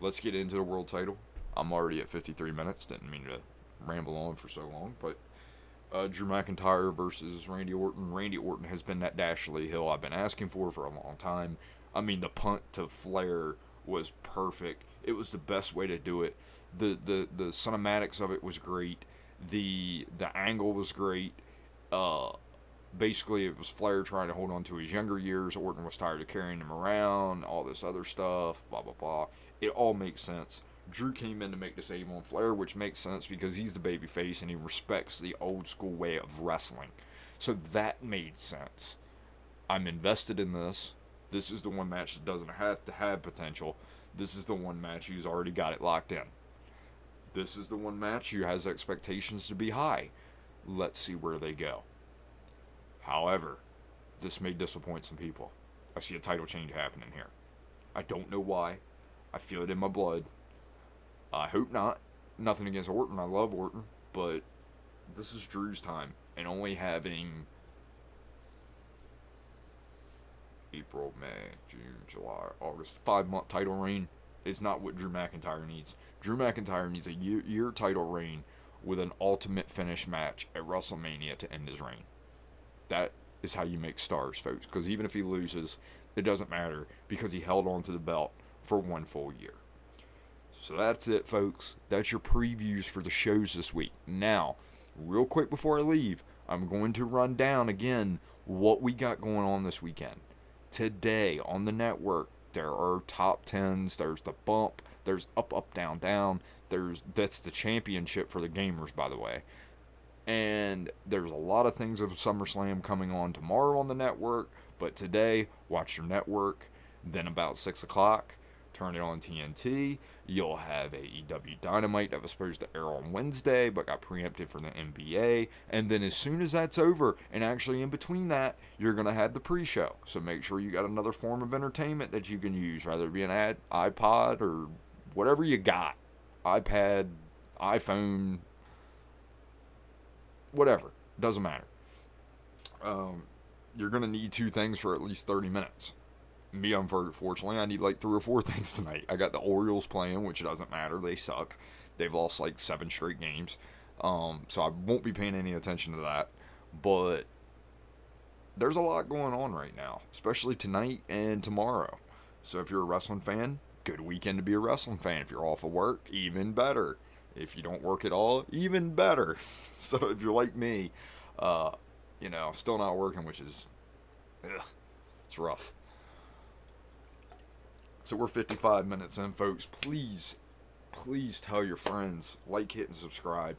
Let's get into the world title. I'm already at 53 minutes. Didn't mean to ramble on for so long, but uh, Drew McIntyre versus Randy Orton. Randy Orton has been that Dashley Hill I've been asking for for a long time. I mean, the punt to Flair was perfect. It was the best way to do it. The the the cinematics of it was great. The the angle was great. Uh, basically, it was Flair trying to hold on to his younger years. Orton was tired of carrying him around. All this other stuff. Blah blah blah. It all makes sense. Drew came in to make the save on Flair, which makes sense because he's the babyface and he respects the old school way of wrestling. So that made sense. I'm invested in this. This is the one match that doesn't have to have potential. This is the one match who's already got it locked in. This is the one match who has expectations to be high. Let's see where they go. However, this may disappoint some people. I see a title change happening here. I don't know why. I feel it in my blood. I hope not. Nothing against Orton. I love Orton. But this is Drew's time. And only having April, May, June, July, August, five month title reign is not what Drew McIntyre needs. Drew McIntyre needs a year, year title reign with an ultimate finish match at WrestleMania to end his reign. That is how you make stars, folks. Because even if he loses, it doesn't matter because he held on to the belt for one full year. So that's it, folks. That's your previews for the shows this week. Now, real quick before I leave, I'm going to run down again what we got going on this weekend. Today on the network, There are top tens. There's the bump. There's up, up, down, down. There's that's the championship for the gamers, by the way. And there's a lot of things of SummerSlam coming on tomorrow on the network. But today, watch your network. Then about six o'clock, turn it on TNT. You'll have AEW Dynamite that was supposed to air on Wednesday, but got preempted for the NBA. And then as soon as that's over, and actually in between that, you're gonna have the pre-show. So make sure you got another form of entertainment that you can use, whether it be an ad, iPod or whatever you got, iPad, iPhone, whatever. Doesn't matter. Um, you're gonna need two things for at least 30 minutes me, unfortunately, I need like three or four things tonight. I got the Orioles playing, which doesn't matter. They suck. They've lost like seven straight games. Um, so I won't be paying any attention to that. But there's a lot going on right now, especially tonight and tomorrow. So if you're a wrestling fan, good weekend to be a wrestling fan. If you're off of work, even better. If you don't work at all, even better. so if you're like me, uh, you know, still not working, which is, ugh, it's rough. So we're 55 minutes in, folks. Please, please tell your friends, like, hit, and subscribe.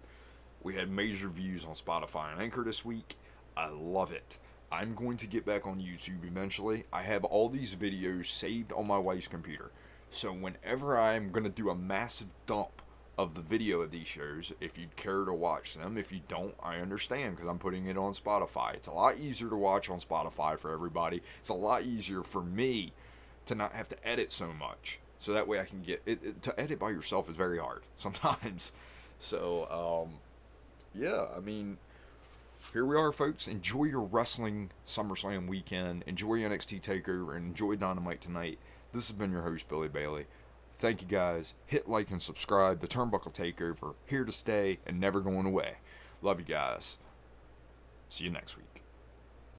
We had major views on Spotify and Anchor this week. I love it. I'm going to get back on YouTube eventually. I have all these videos saved on my wife's computer. So whenever I'm going to do a massive dump of the video of these shows, if you'd care to watch them, if you don't, I understand because I'm putting it on Spotify. It's a lot easier to watch on Spotify for everybody. It's a lot easier for me to not have to edit so much. So that way I can get it, it to edit by yourself is very hard sometimes. So um, yeah, I mean, here we are, folks. Enjoy your wrestling SummerSlam weekend. Enjoy NXT Takeover and enjoy Dynamite tonight. This has been your host Billy Bailey. Thank you guys. Hit like and subscribe. The Turnbuckle Takeover here to stay and never going away. Love you guys. See you next week.